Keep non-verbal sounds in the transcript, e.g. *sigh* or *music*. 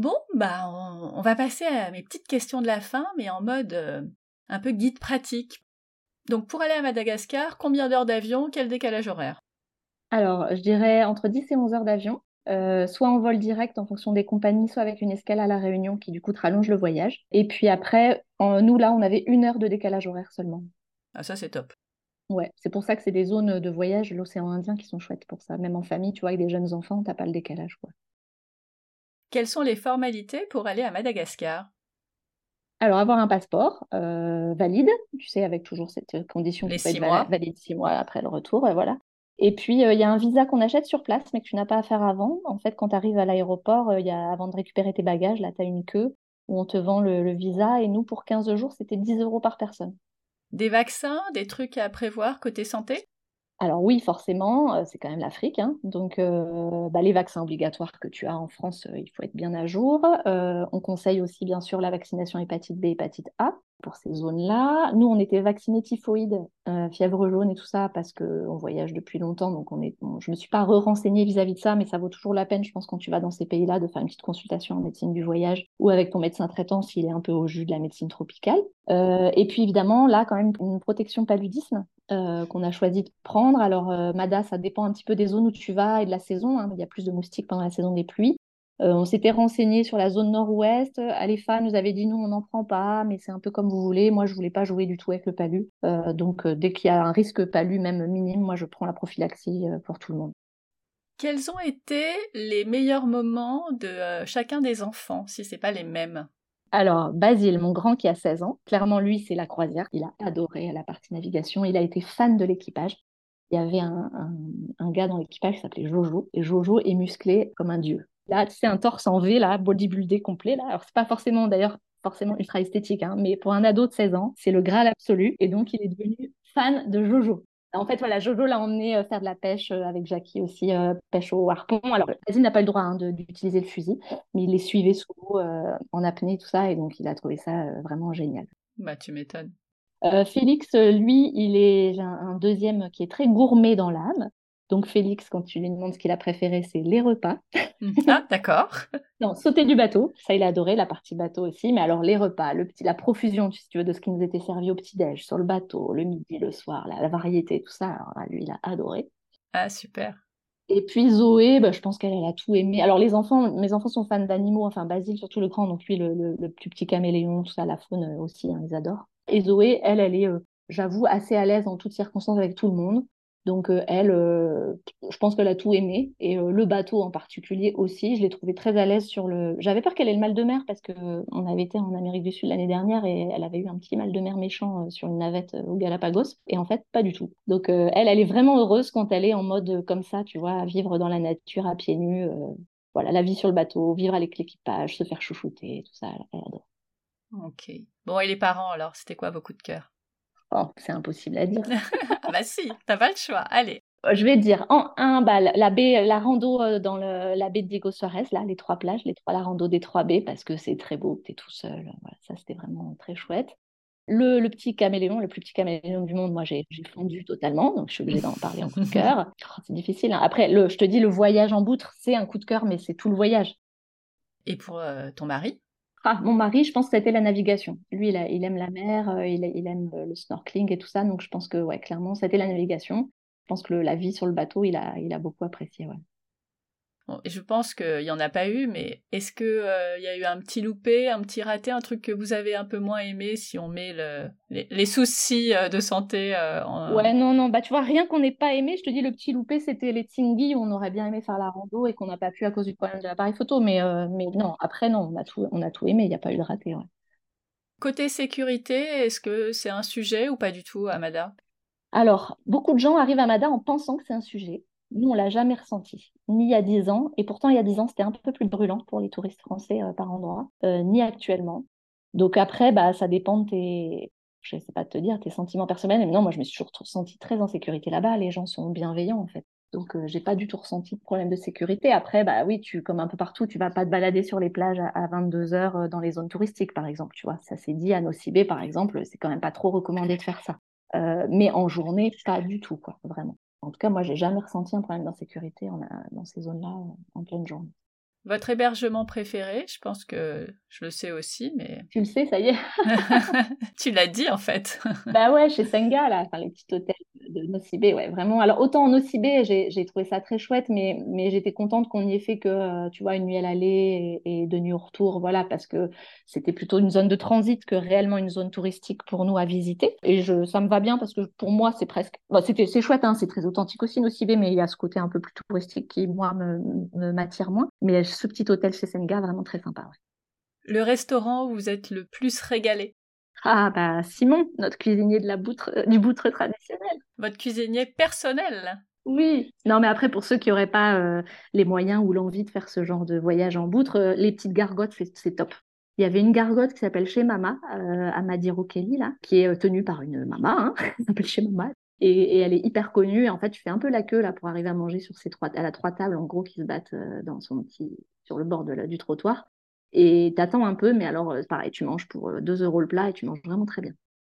Bon, bah on, va passer à mes petites questions de la fin, mais en mode euh, un peu guide pratique. Donc pour aller à Madagascar, combien d'heures d'avion, quel décalage horaire? Alors, je dirais entre 10 et 11 heures d'avion, euh, soit en vol direct en fonction des compagnies, soit avec une escale à La Réunion qui du coup te rallonge le voyage. Et puis après, nous là, on avait une heure de décalage horaire seulement. Ah ça c'est top. Ouais, c'est pour ça que c'est des zones de voyage, l'océan Indien, qui sont chouettes pour ça. Même en famille, tu vois, avec des jeunes enfants, t'as pas le décalage, quoi. Quelles sont les formalités pour aller à Madagascar? Alors, avoir un passeport euh, valide, tu sais, avec toujours cette condition qui peut être valide six mois après le retour, et voilà. Et puis, euh, il y a un visa qu'on achète sur place, mais que tu n'as pas à faire avant. En fait, quand tu arrives à l'aéroport, euh, il y a, avant de récupérer tes bagages, là, tu as une queue où on te vend le, le visa. Et nous, pour 15 jours, c'était 10 euros par personne. Des vaccins, des trucs à prévoir côté santé? Alors oui, forcément, euh, c'est quand même l'Afrique. Hein. Donc, euh, bah, les vaccins obligatoires que tu as en France, euh, il faut être bien à jour. on conseille aussi, bien sûr, la vaccination hépatite B, hépatite A pour ces zones-là. Nous, on était vaccinés typhoïde, fièvre jaune et tout ça parce qu'on voyage depuis longtemps. Donc, on est, je ne me suis pas re-renseignée vis-à-vis de ça, mais ça vaut toujours la peine, je pense, quand tu vas dans ces pays-là, de faire une petite consultation en médecine du voyage ou avec ton médecin traitant s'il est un peu au jus de la médecine tropicale. et puis, évidemment, là, quand même, une protection paludisme euh, qu'on a choisi de prendre. Alors, euh, Mada, ça dépend un petit peu des zones où tu vas et de la saison. Hein. Il y a plus de moustiques pendant la saison des pluies. Euh, on s'était renseigné sur la zone nord-ouest. Alefa nous avait dit nous, on n'en prend pas, mais c'est un peu comme vous voulez. Moi, je voulais pas jouer du tout avec le palu. donc, dès qu'il y a un risque palu, même minime, moi, je prends la prophylaxie pour tout le monde. Quels ont été les meilleurs moments de chacun des enfants, si ce n'est pas les mêmes? Alors, Basile, mon grand qui a 16 ans, clairement, lui, c'est la croisière. Il a adoré la partie navigation. Il a été fan de l'équipage. Il y avait un, gars dans l'équipage qui s'appelait Jojo. Et Jojo est musclé comme un dieu. Là, c'est un torse en V, là, bodybuildé complet. Là. Alors, c'est pas forcément, d'ailleurs, forcément ultra esthétique, hein, mais pour un ado de 16 ans, c'est le graal absolu. Et donc, il est devenu fan de Jojo. En fait, voilà, Jojo l'a emmené euh, faire de la pêche euh, avec Jackie aussi, euh, pêche au harpon. Alors, Basile n'a pas le droit hein, d'utiliser le fusil, mais il les suivait sous l'eau en apnée, tout ça, et donc il a trouvé ça vraiment génial. Bah, tu m'étonnes. Félix, lui, il est un deuxième qui est très gourmet dans l'âme. Donc Félix, quand tu lui demandes ce qu'il a préféré, c'est les repas. *laughs* ah, d'accord. non, sauter du bateau, ça il a adoré, la partie bateau aussi, mais alors les repas, le petit, la profusion, si tu veux, de ce qui nous était servi au petit-déj, sur le bateau, le midi, le soir, la, variété, tout ça, alors lui, il a adoré. Ah, super. Et puis Zoé, bah, je pense qu'elle a tout aimé. Alors les enfants, mes enfants sont fans d'animaux, enfin Basile surtout le grand, donc lui le, plus petit caméléon, tout ça, la faune euh, aussi, hein, ils adorent. Et Zoé, elle, elle est, euh, j'avoue, assez à l'aise en toutes circonstances avec tout le monde. Donc euh, elle, euh, je pense qu'elle a tout aimé et euh, le bateau en particulier aussi. Je l'ai trouvé très à l'aise sur le. J'avais peur qu'elle ait le mal de mer parce que on avait été en Amérique du Sud l'année dernière et elle avait eu un petit mal de mer méchant sur une navette au Galapagos et en fait pas du tout. Donc elle, elle est vraiment heureuse quand elle est en mode comme ça, tu vois, vivre dans la nature à pieds nus. voilà, la vie sur le bateau, vivre avec l'équipage, se faire chouchouter, tout ça, elle adore. Ok. Bon, et les parents alors, c'était quoi vos coups de cœur? Oh, c'est impossible à dire. *laughs* bah si, t'as pas le choix. Allez. Euh, je vais dire en un, bah, la, baie, la rando euh, dans le, la baie de Diego Suarez, là, les trois plages, les trois, la rando des trois baies, parce que c'est très beau, t'es tout seul. Voilà, ça, c'était vraiment très chouette. Le, le, petit caméléon, le plus petit caméléon du monde, moi, j'ai fondu totalement, donc je suis obligée d'en parler en coup de *laughs* cœur. Oh, c'est difficile. Hein. Après, le, je te dis, le voyage en boutre, c'est un coup de cœur, mais c'est tout le voyage. Et pour euh, ton mari? Ah, mon mari, je pense que c'était la navigation. Lui, il, il, aime la mer, euh, il, il, aime euh, le snorkeling et tout ça. Donc, je pense que, ouais, clairement, c'était la navigation. Je pense que la vie sur le bateau, il a, il a beaucoup apprécié. Ouais je pense qu'il n'y en a pas eu, mais est-ce qu'il euh, y a eu un petit loupé, un petit raté, un truc que vous avez un peu moins aimé si on met les, soucis euh, de santé euh, en... Ouais, non, non, bah tu vois, rien qu'on n'ait pas aimé, je te dis, le petit loupé, c'était les Tingui où on aurait bien aimé faire la rando et qu'on n'a pas pu à cause du problème de l'appareil photo, mais, mais non, après, non, on a tout, on a tout aimé, il n'y a pas eu de raté. Côté sécurité, est-ce que c'est un sujet ou pas du tout, Amada? Alors, beaucoup de gens arrivent à Amada en pensant que c'est un sujet. Nous, on l'a jamais ressenti, ni il y a dix ans, et pourtant il y a dix ans, c'était un peu plus brûlant pour les touristes français euh, par endroit, euh, ni actuellement. Donc après, bah, ça dépend de tes, je sais pas te dire, tes sentiments personnels. Mais non, moi, je me suis toujours sentie très en sécurité là-bas. Les gens sont bienveillants, en fait. Donc, euh, j'ai pas du tout ressenti de problème de sécurité. Après, bah oui, tu, comme un peu partout, tu vas pas te balader sur les plages à, 22 heures dans les zones touristiques, par exemple. Tu vois, ça s'est dit à Nocibé, par exemple, c'est quand même pas trop recommandé de faire ça. mais en journée, pas du tout, quoi, vraiment. En tout cas, moi, j'ai jamais ressenti un problème d'insécurité dans ces zones-là en pleine journée. Votre hébergement préféré, je pense que je le sais aussi, mais... Tu le sais, ça y est. *laughs* tu l'as dit en fait. bah ouais, chez Senga, là, enfin, les petits hôtels Nocibé, ouais, vraiment. Alors autant en Nocibé, j'ai trouvé ça très chouette, mais, j'étais contente qu'on y ait fait que, euh, tu vois, une nuit à l'aller et, deux nuits au retour, voilà, parce que c'était plutôt une zone de transit que réellement une zone touristique pour nous à visiter. Et je, ça me va bien parce que pour moi, c'est presque... Bah, c'est chouette, hein, c'est très authentique aussi Nocibé, mais il y a ce côté un peu plus touristique qui, moi, me m'attire moins. Mais ce petit hôtel chez Senga, vraiment très sympa. Le restaurant où vous êtes le plus régalé? Ah, bah Simon, notre cuisinier de la boutre, euh, du boutre traditionnel. Votre cuisinier personnel oui, non, mais après, pour ceux qui n'auraient pas euh, les moyens ou l'envie de faire ce genre de voyage en boutre, euh, les petites gargotes, c'est top. Il y avait une gargote qui s'appelle Chez Mama, à Madiro Kelly, là, qui est tenue par une mama, hein, *laughs* elle s'appelle Chez Mama. Et, elle est hyper connue. Et en fait, tu fais un peu la queue là pour arriver à manger sur ces trois, elle a trois tables en gros qui se battent dans son petit, sur le bord du trottoir. Et t'attends un peu, mais alors euh, pareil, tu manges pour 2 euh, euros le plat et tu manges vraiment très bien.